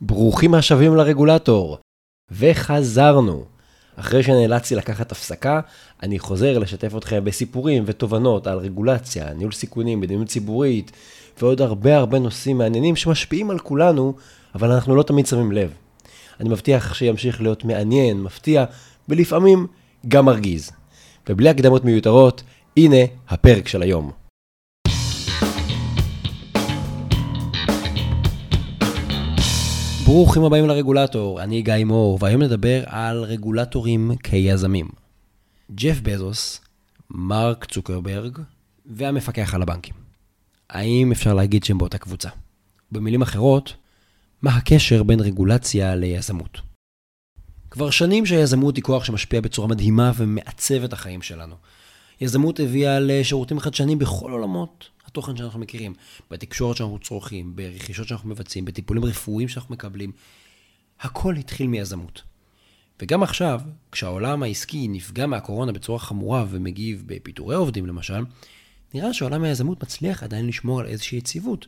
ברוכים השבים לרגולטור. וחזרנו. אחרי שנאלצתי לקחת הפסקה, אני חוזר לשתף אתכם בסיפורים ותובנות על רגולציה, ניהול סיכונים, מדיניות ציבורית, ועוד הרבה הרבה נושאים מעניינים שמשפיעים על כולנו, אבל אנחנו לא תמיד שמים לב. אני מבטיח שימשיך להיות מעניין, מפתיע, ולפעמים גם מרגיז. ובלי הקדמות מיותרות, הנה הפרק של היום. ברוכים הבאים לרגולטור, אני גיא מור, והיום נדבר על רגולטורים כיזמים. ג'ף בזוס, מרק צוקרברג והמפקח על הבנקים. האם אפשר להגיד שהם באותה קבוצה? במילים אחרות, מה הקשר בין רגולציה ליזמות? כבר שנים שהיזמות היא כוח שמשפיע בצורה מדהימה ומעצב את החיים שלנו. יזמות הביאה לשירותים חדשניים בכל עולמות התוכן שאנחנו מכירים, בתקשורת שאנחנו צורכים, ברכישות שאנחנו מבצעים, בטיפולים רפואיים שאנחנו מקבלים. הכל התחיל מיזמות. וגם עכשיו, כשהעולם העסקי נפגע מהקורונה בצורה חמורה ומגיב בפיטורי עובדים למשל, נראה שעולם היזמות מצליח עדיין לשמור על איזושהי יציבות.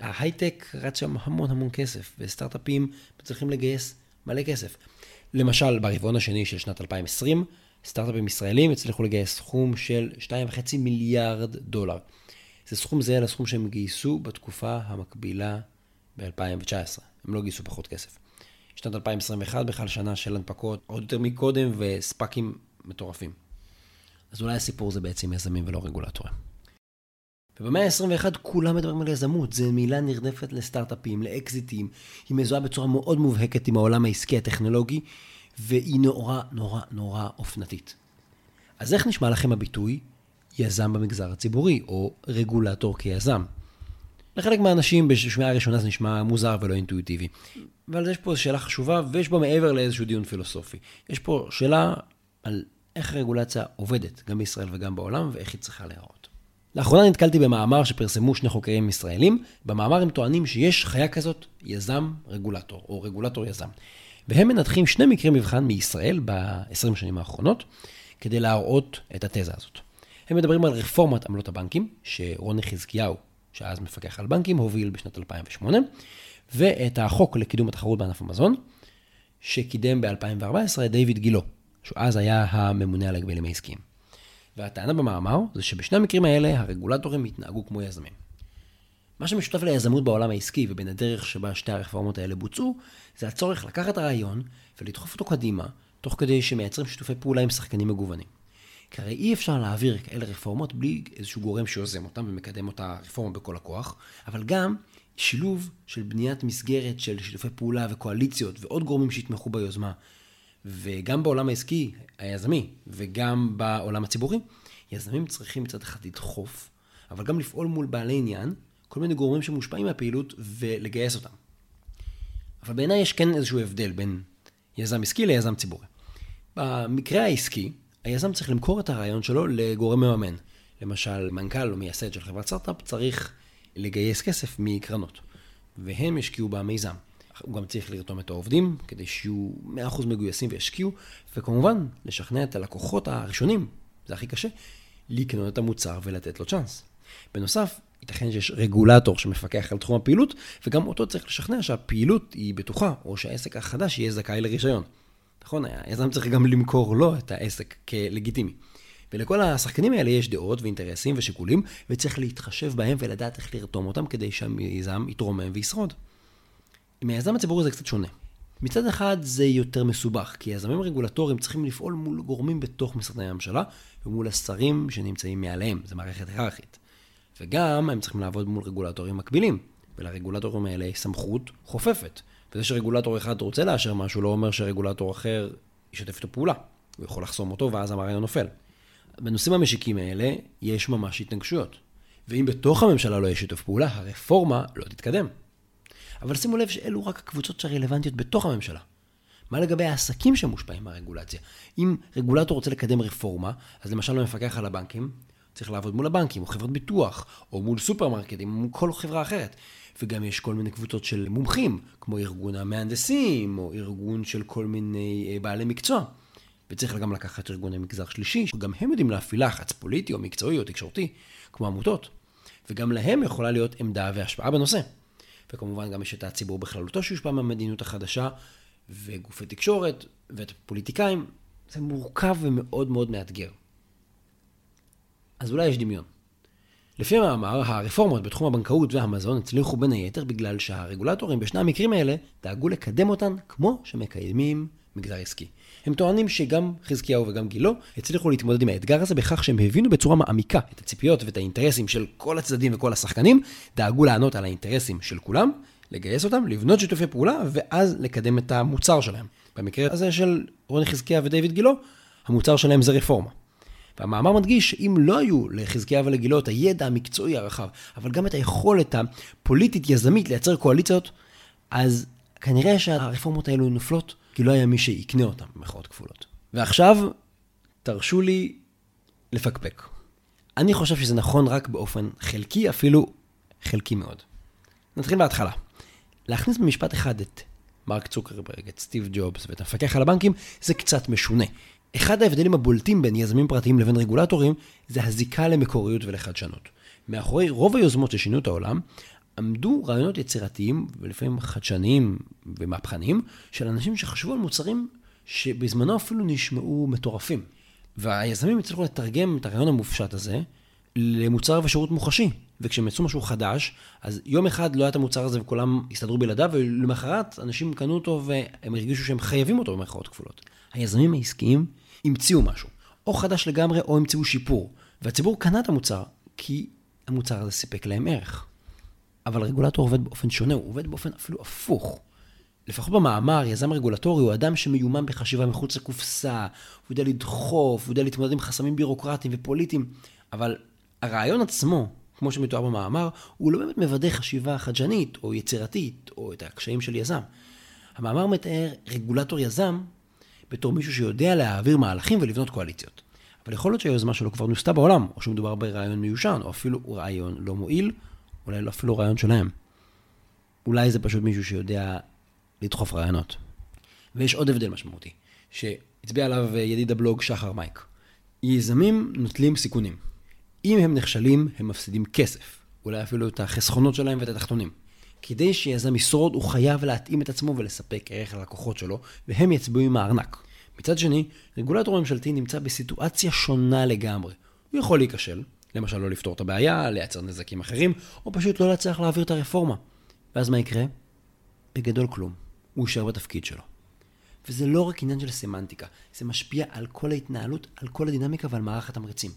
ההייטק רץ שם המון המון כסף, וסטארט-אפים מצליחים לגייס מלא כסף. למשל, ברבעון השני של שנת 2020, סטארט-אפים ישראלים הצליחו לגייס סכום של 2.5 מיליארד דולר. זה סכום זהה לסכום שהם גייסו בתקופה המקבילה ב-2019. הם לא גייסו פחות כסף. שנת 2021 בכלל שנה של הנפקות עוד יותר מקודם וספאקים מטורפים. אז אולי הסיפור זה בעצם יזמים ולא רגולטורים. ובמאה ה-21 כולם מדברים על יזמות, זו מילה נרדפת לסטארט-אפים, לאקזיטים, היא מזוהה בצורה מאוד מובהקת עם העולם העסקי הטכנולוגי, והיא נורא נורא נורא אופנתית. אז איך נשמע לכם הביטוי יזם במגזר הציבורי, או רגולטור כיזם? לחלק מהאנשים בשמיעה הראשונה זה נשמע מוזר ולא אינטואיטיבי. אבל יש פה שאלה חשובה, ויש בה מעבר לאיזשהו דיון פילוסופי. יש פה שאלה על איך הרגולציה עובדת, גם בישראל וגם בעולם, ואיך היא צריכה להיראות. לאחרונה נתקלתי במאמר שפרסמו שני חוקרים ישראלים. במאמר הם טוענים שיש חיה כזאת, יזם רגולטור, או רגולטור יזם. והם מנתחים שני מקרי מבחן מישראל ב-20 השנים האחרונות, כדי להראות את התזה הזאת. הם מדברים על רפורמת עמלות הבנקים, שרוני חזקיהו, שאז מפקח על בנקים, הוביל בשנת 2008, ואת החוק לקידום התחרות בענף המזון, שקידם ב-2014 דיוויד גילו, שאז היה הממונה על הגבלים העסקיים. והטענה במאמר זה שבשני המקרים האלה הרגולטורים התנהגו כמו יזמים. מה שמשותף ליזמות בעולם העסקי ובין הדרך שבה שתי הרפורמות האלה בוצעו, זה הצורך לקחת הרעיון ולדחוף אותו קדימה, תוך כדי שמייצרים שיתופי פעולה עם שחקנים מגוונים. כי הרי אי אפשר להעביר כאלה רפורמות בלי איזשהו גורם שיוזם אותם ומקדם את הרפורמה בכל הכוח, אבל גם שילוב של בניית מסגרת של שיתופי פעולה וקואליציות ועוד גורמים שיתמכו ביוזמה. וגם בעולם העסקי, היזמי, וגם בעולם הציבורי, יזמים צריכים מצד אחד לדחוף, אבל גם לפעול מול בעלי עניין, כל מיני גורמים שמושפעים מהפעילות ולגייס אותם. אבל בעיניי יש כן איזשהו הבדל בין יזם עסקי ליזם ציבורי. במקרה העסקי, היזם צריך למכור את הרעיון שלו לגורם מממן. למשל, מנכ"ל או מייסד של חברת סטארט-אפ צריך לגייס כסף מקרנות, והם ישקיעו במיזם. הוא גם צריך לרתום את העובדים, כדי שיהיו 100% מגויסים וישקיעו, וכמובן, לשכנע את הלקוחות הראשונים, זה הכי קשה, לקנות את המוצר ולתת לו צ'אנס. בנוסף, ייתכן שיש רגולטור שמפקח על תחום הפעילות, וגם אותו צריך לשכנע שהפעילות היא בטוחה, או שהעסק החדש יהיה זכאי לרישיון. נכון, היזם צריך גם למכור לו את העסק כלגיטימי. ולכל השחקנים האלה יש דעות ואינטרסים ושיקולים, וצריך להתחשב בהם ולדעת איך לרתום אותם כדי שהמיזם יתרומם וישרוד. עם היזם הציבורי זה קצת שונה. מצד אחד זה יותר מסובך, כי יזמים רגולטוריים צריכים לפעול מול גורמים בתוך משרדי הממשלה, ומול השרים שנמצאים מעליהם, זו מערכת היררכית. וגם הם צריכים לעבוד מול רגולטורים מקבילים, ולרגולטורים האלה יש סמכות חופפת. וזה שרגולטור אחד רוצה לאשר משהו, לא אומר שרגולטור אחר ישתף איתו פעולה. הוא יכול לחסום אותו, ואז הרעיון נופל. בנושאים המשיקים האלה יש ממש התנגשויות. ואם בתוך הממשלה לא יש שיתוף פעולה, הרפורמה לא תתקדם. אבל שימו לב שאלו רק הקבוצות שרלוונטיות בתוך הממשלה. מה לגבי העסקים שמושפעים מהרגולציה? אם רגולטור רוצה לקדם רפורמה, אז למשל המפקח על הבנקים צריך לעבוד מול הבנקים, או חברות ביטוח, או מול סופרמרקטים, או מול כל חברה אחרת. וגם יש כל מיני קבוצות של מומחים, כמו ארגון המהנדסים, או ארגון של כל מיני אה, בעלי מקצוע. וצריך גם לקחת ארגוני מגזר שלישי, שגם הם יודעים להפעיל לחץ פוליטי או מקצועי או תקשורתי, כמו עמותות. וגם להם יכולה להיות עמדה והשפעה בנושא. וכמובן גם יש את הציבור בכללותו שיושפע מהמדיניות החדשה, וגופי תקשורת, ואת הפוליטיקאים. זה מורכב ומאוד מאוד מאתגר. אז אולי יש דמיון. לפי המאמר, הרפורמות בתחום הבנקאות והמזון הצליחו בין היתר בגלל שהרגולטורים בשני המקרים האלה דאגו לקדם אותן כמו שמקיימים מגזר עסקי. הם טוענים שגם חזקיהו וגם גילו הצליחו להתמודד עם האתגר הזה בכך שהם הבינו בצורה מעמיקה את הציפיות ואת האינטרסים של כל הצדדים וכל השחקנים, דאגו לענות על האינטרסים של כולם, לגייס אותם, לבנות שיתופי פעולה, ואז לקדם את המוצר שלהם. במקרה הזה של רוני חזקיה ודייוויד גילו, המוצר שלהם זה רפורמה. והמאמר מדגיש שאם לא היו לחזקיה ולגילו את הידע המקצועי הרחב, אבל גם את היכולת הפוליטית-יזמית לייצר קואליציות, אז כנראה שהרפורמות האלו נופלות, כי לא היה מי שיקנה אותן, במחאות כפולות. ועכשיו, תרשו לי לפקפק. אני חושב שזה נכון רק באופן חלקי, אפילו חלקי מאוד. נתחיל בהתחלה. להכניס במשפט אחד את מרק צוקרברג, את סטיב ג'ובס ואת המפקח על הבנקים, זה קצת משונה. אחד ההבדלים הבולטים בין יזמים פרטיים לבין רגולטורים, זה הזיקה למקוריות ולחדשנות. מאחורי רוב היוזמות ששינו את העולם, עמדו רעיונות יצירתיים ולפעמים חדשניים ומהפכניים של אנשים שחשבו על מוצרים שבזמנו אפילו נשמעו מטורפים. והיזמים הצליחו לתרגם את הרעיון המופשט הזה למוצר ושירות מוחשי. וכשהם יצאו משהו חדש, אז יום אחד לא היה את המוצר הזה וכולם הסתדרו בלעדיו, ולמחרת אנשים קנו אותו והם הרגישו שהם חייבים אותו במרכאות כפולות. היזמים העסקיים המציאו משהו, או חדש לגמרי או המציאו שיפור, והציבור קנה את המוצר כי המוצר הזה סיפק להם ערך. אבל רגולטור עובד באופן שונה, הוא עובד באופן אפילו הפוך. לפחות במאמר, יזם רגולטורי הוא אדם שמיומן בחשיבה מחוץ לקופסה, הוא יודע לדחוף, הוא יודע להתמודד עם חסמים בירוקרטיים ופוליטיים, אבל הרעיון עצמו, כמו שמתואר במאמר, הוא לא באמת מוודא חשיבה חדשנית או יצירתית, או את הקשיים של יזם. המאמר מתאר רגולטור יזם בתור מישהו שיודע להעביר מהלכים ולבנות קואליציות. אבל יכול להיות שהיוזמה שלו כבר נוסתה בעולם, או שמדובר ברעיון מיושן, או אפילו רעיון לא מועיל, אולי לא אפילו רעיון שלהם. אולי זה פשוט מישהו שיודע לדחוף רעיונות. ויש עוד הבדל משמעותי, שהצביע עליו ידיד הבלוג שחר מייק. יזמים נוטלים סיכונים. אם הם נכשלים, הם מפסידים כסף. אולי אפילו את החסכונות שלהם ואת התחתונים. כדי שיזם ישרוד, הוא חייב להתאים את עצמו ולספק ערך ללקוחות שלו, והם יצביעו עם הארנק. מצד שני, רגולטור ממשלתי נמצא בסיטואציה שונה לגמרי. הוא יכול להיכשל, למשל לא לפתור את הבעיה, לייצר נזקים אחרים, או פשוט לא להצליח להעביר את הרפורמה. ואז מה יקרה? בגדול כלום. הוא יישאר בתפקיד שלו. וזה לא רק עניין של סמנטיקה, זה משפיע על כל ההתנהלות, על כל הדינמיקה ועל מערך התמריצים.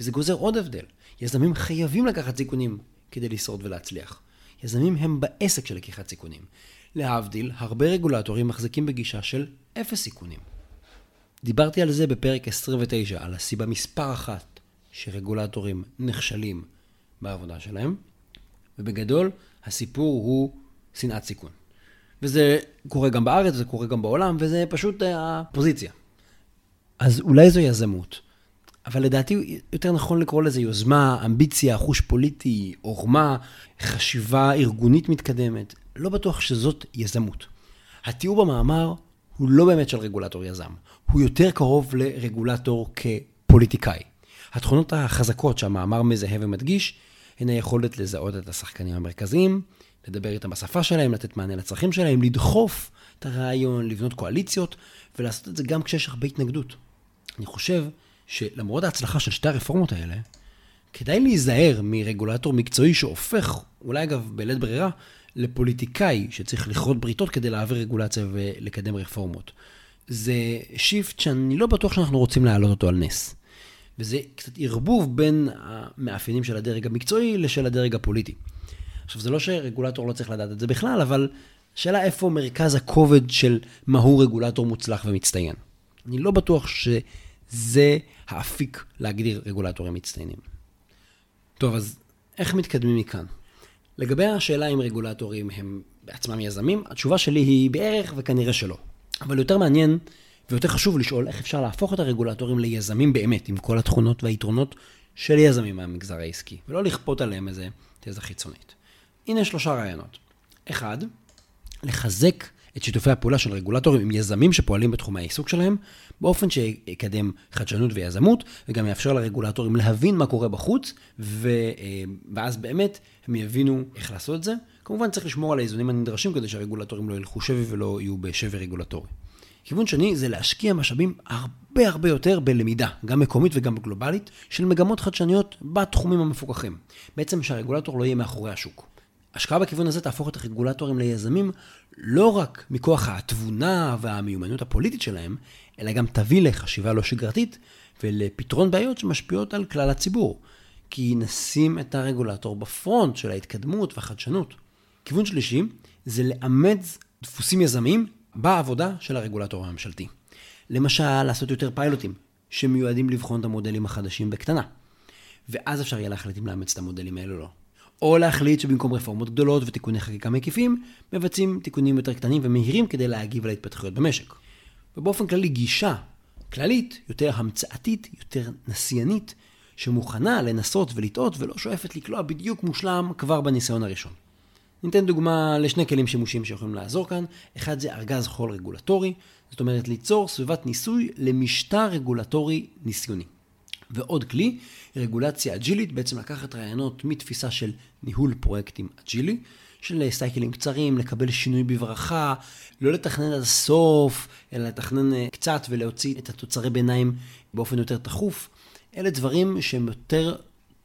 וזה גוזר עוד הבדל. יזמים חייבים לקחת סיכונים כדי לשרוד ולהצליח. יזמים הם בעסק של לקיחת סיכונים. להבדיל, הרבה רגולטורים מחזיקים בגישה של אפס סיכונים. דיברתי על זה בפרק 29, על הסיבה מספר אחת שרגולטורים נכשלים בעבודה שלהם, ובגדול, הסיפור הוא שנאת סיכון. וזה קורה גם בארץ, זה קורה גם בעולם, וזה פשוט הפוזיציה. אז אולי זו יזמות, אבל לדעתי יותר נכון לקרוא לזה יוזמה, אמביציה, חוש פוליטי, עורמה, חשיבה ארגונית מתקדמת. לא בטוח שזאת יזמות. התיאור במאמר הוא לא באמת של רגולטור יזם, הוא יותר קרוב לרגולטור כפוליטיקאי. התכונות החזקות שהמאמר מזהה ומדגיש הן היכולת לזהות את השחקנים המרכזיים, לדבר איתם בשפה שלהם, לתת מענה לצרכים שלהם, לדחוף את הרעיון, לבנות קואליציות, ולעשות את זה גם כשיש הרבה התנגדות. אני חושב שלמרות ההצלחה של שתי הרפורמות האלה, כדאי להיזהר מרגולטור מקצועי שהופך, אולי אגב בלית ברירה, לפוליטיקאי שצריך לכרות בריתות כדי להעביר רגולציה ולקדם רפורמות. זה shift שאני לא בטוח שאנחנו רוצים להעלות אותו על נס. וזה קצת ערבוב בין המאפיינים של הדרג המקצועי לשל הדרג הפוליטי. עכשיו, זה לא שרגולטור לא צריך לדעת את זה בכלל, אבל השאלה איפה מרכז הכובד של מהו רגולטור מוצלח ומצטיין. אני לא בטוח שזה האפיק להגדיר רגולטורים מצטיינים. טוב, אז איך מתקדמים מכאן? לגבי השאלה אם רגולטורים הם בעצמם יזמים, התשובה שלי היא בערך וכנראה שלא. אבל יותר מעניין ויותר חשוב לשאול איך אפשר להפוך את הרגולטורים ליזמים באמת, עם כל התכונות והיתרונות של יזמים מהמגזר העסקי, ולא לכפות עליהם איזה תזה חיצונית. הנה שלושה רעיונות. אחד, לחזק את שיתופי הפעולה של רגולטורים עם יזמים שפועלים בתחומי העיסוק שלהם, באופן שיקדם חדשנות ויזמות, וגם יאפשר לרגולטורים להבין מה קורה בחוץ, ו... אה, ואז באמת הם יבינו איך לעשות את זה. כמובן צריך לשמור על האיזונים הנדרשים כדי שהרגולטורים לא ילכו שבי ולא יהיו בשבי רגולטורי. כיוון שני זה להשקיע משאבים הרבה הרבה יותר בלמידה, גם מקומית וגם גלובלית, של מגמות חדשניות בתחומים המפוקחים. בעצם שהרגולטור לא יהיה מאחורי השוק. השקעה בכיוון הזה תהפוך את הרגולטורים ליזמים לא רק מכוח התבונה והמיומנות הפוליטית שלהם, אלא גם תביא לחשיבה לא שגרתית ולפתרון בעיות שמשפיעות על כלל הציבור. כי נשים את הרגולטור בפרונט של ההתקדמות והחדשנות. כיוון שלישי זה לאמץ דפוסים יזמיים בעבודה של הרגולטור הממשלתי. למשל, לעשות יותר פיילוטים שמיועדים לבחון את המודלים החדשים בקטנה. ואז אפשר יהיה להחליט אם לאמץ את המודלים האלה או לא. או להחליט שבמקום רפורמות גדולות ותיקוני חקיקה מקיפים, מבצעים תיקונים יותר קטנים ומהירים כדי להגיב להתפתחויות במשק. ובאופן כללי גישה כללית, יותר המצאתית, יותר נסיינית, שמוכנה לנסות ולטעות ולא שואפת לקלוע בדיוק מושלם כבר בניסיון הראשון. ניתן דוגמה לשני כלים שימושיים שיכולים לעזור כאן. אחד זה ארגז חול רגולטורי, זאת אומרת ליצור סביבת ניסוי למשטר רגולטורי ניסיוני. ועוד כלי, רגולציה אג'ילית, בעצם לקחת רעיונות מתפיסה של ניהול פרויקטים אג'ילי, של סייקלים קצרים, לקבל שינוי בברכה, לא לתכנן עד הסוף, אלא לתכנן אה, קצת ולהוציא את התוצרי ביניים באופן יותר תכוף. אלה דברים שהם יותר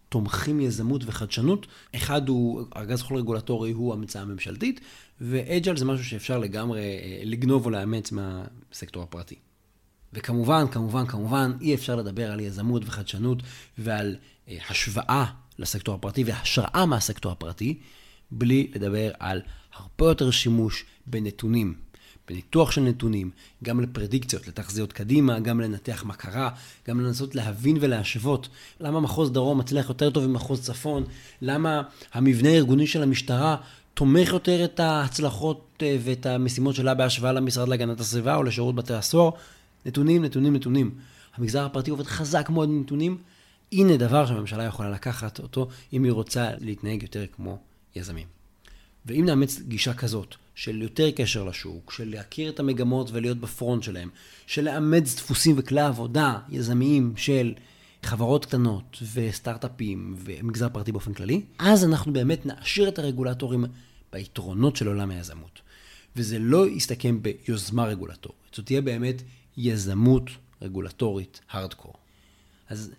תומכים יזמות וחדשנות. אחד הוא, ארגז חול רגולטורי הוא המצאה הממשלתית, ואג'ל זה משהו שאפשר לגמרי אה, לגנוב או לאמץ מהסקטור הפרטי. וכמובן, כמובן, כמובן, אי אפשר לדבר על יזמות וחדשנות ועל אה, השוואה לסקטור הפרטי והשראה מהסקטור הפרטי, בלי לדבר על הרבה יותר שימוש בנתונים. בניתוח של נתונים, גם לפרדיקציות, לתחזיות קדימה, גם לנתח מה קרה, גם לנסות להבין ולהשוות למה מחוז דרום מצליח יותר טוב ממחוז צפון, למה המבנה הארגוני של המשטרה תומך יותר את ההצלחות אה, ואת המשימות שלה בהשוואה למשרד להגנת הסביבה או לשירות בתי הסוהר. נתונים, נתונים, נתונים. המגזר הפרטי עובד חזק מאוד בנתונים. הנה דבר שהממשלה יכולה לקחת אותו אם היא רוצה להתנהג יותר כמו יזמים. ואם נאמץ גישה כזאת, של יותר קשר לשוק, של להכיר את המגמות ולהיות בפרונט שלהם, של לאמץ דפוסים וכלי עבודה יזמיים של חברות קטנות וסטארט-אפים ומגזר פרטי באופן כללי, אז אנחנו באמת נעשיר את הרגולטורים ביתרונות של עולם היזמות. וזה לא יסתכם ביוזמה רגולטורית, זאת תהיה באמת יזמות רגולטורית הארדקור. אז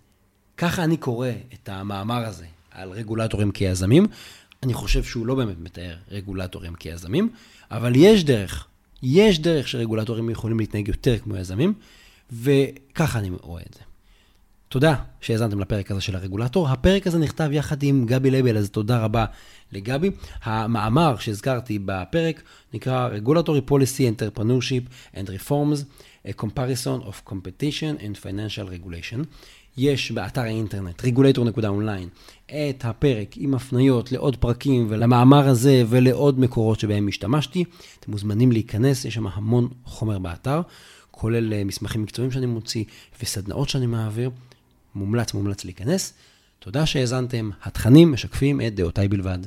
ככה אני קורא את המאמר הזה על רגולטורים כיזמים. אני חושב שהוא לא באמת מתאר רגולטורים כיזמים, אבל יש דרך, יש דרך שרגולטורים יכולים להתנהג יותר כמו יזמים, וככה אני רואה את זה. תודה שהאזנתם לפרק הזה של הרגולטור. הפרק הזה נכתב יחד עם גבי לבל, אז תודה רבה לגבי. המאמר שהזכרתי בפרק נקרא Regulatory Policy, Entrepreneurship and Reforms, a Comparison of Competition and Financial Regulation. יש באתר האינטרנט, regulator.online, את הפרק עם הפניות לעוד פרקים ולמאמר הזה ולעוד מקורות שבהם השתמשתי. אתם מוזמנים להיכנס, יש שם המון חומר באתר, כולל אה, מסמכים מקצועיים שאני מוציא וסדנאות שאני מעביר. מומלץ, מומלץ להיכנס. תודה שהאזנתם, התכנים משקפים את דעותיי בלבד.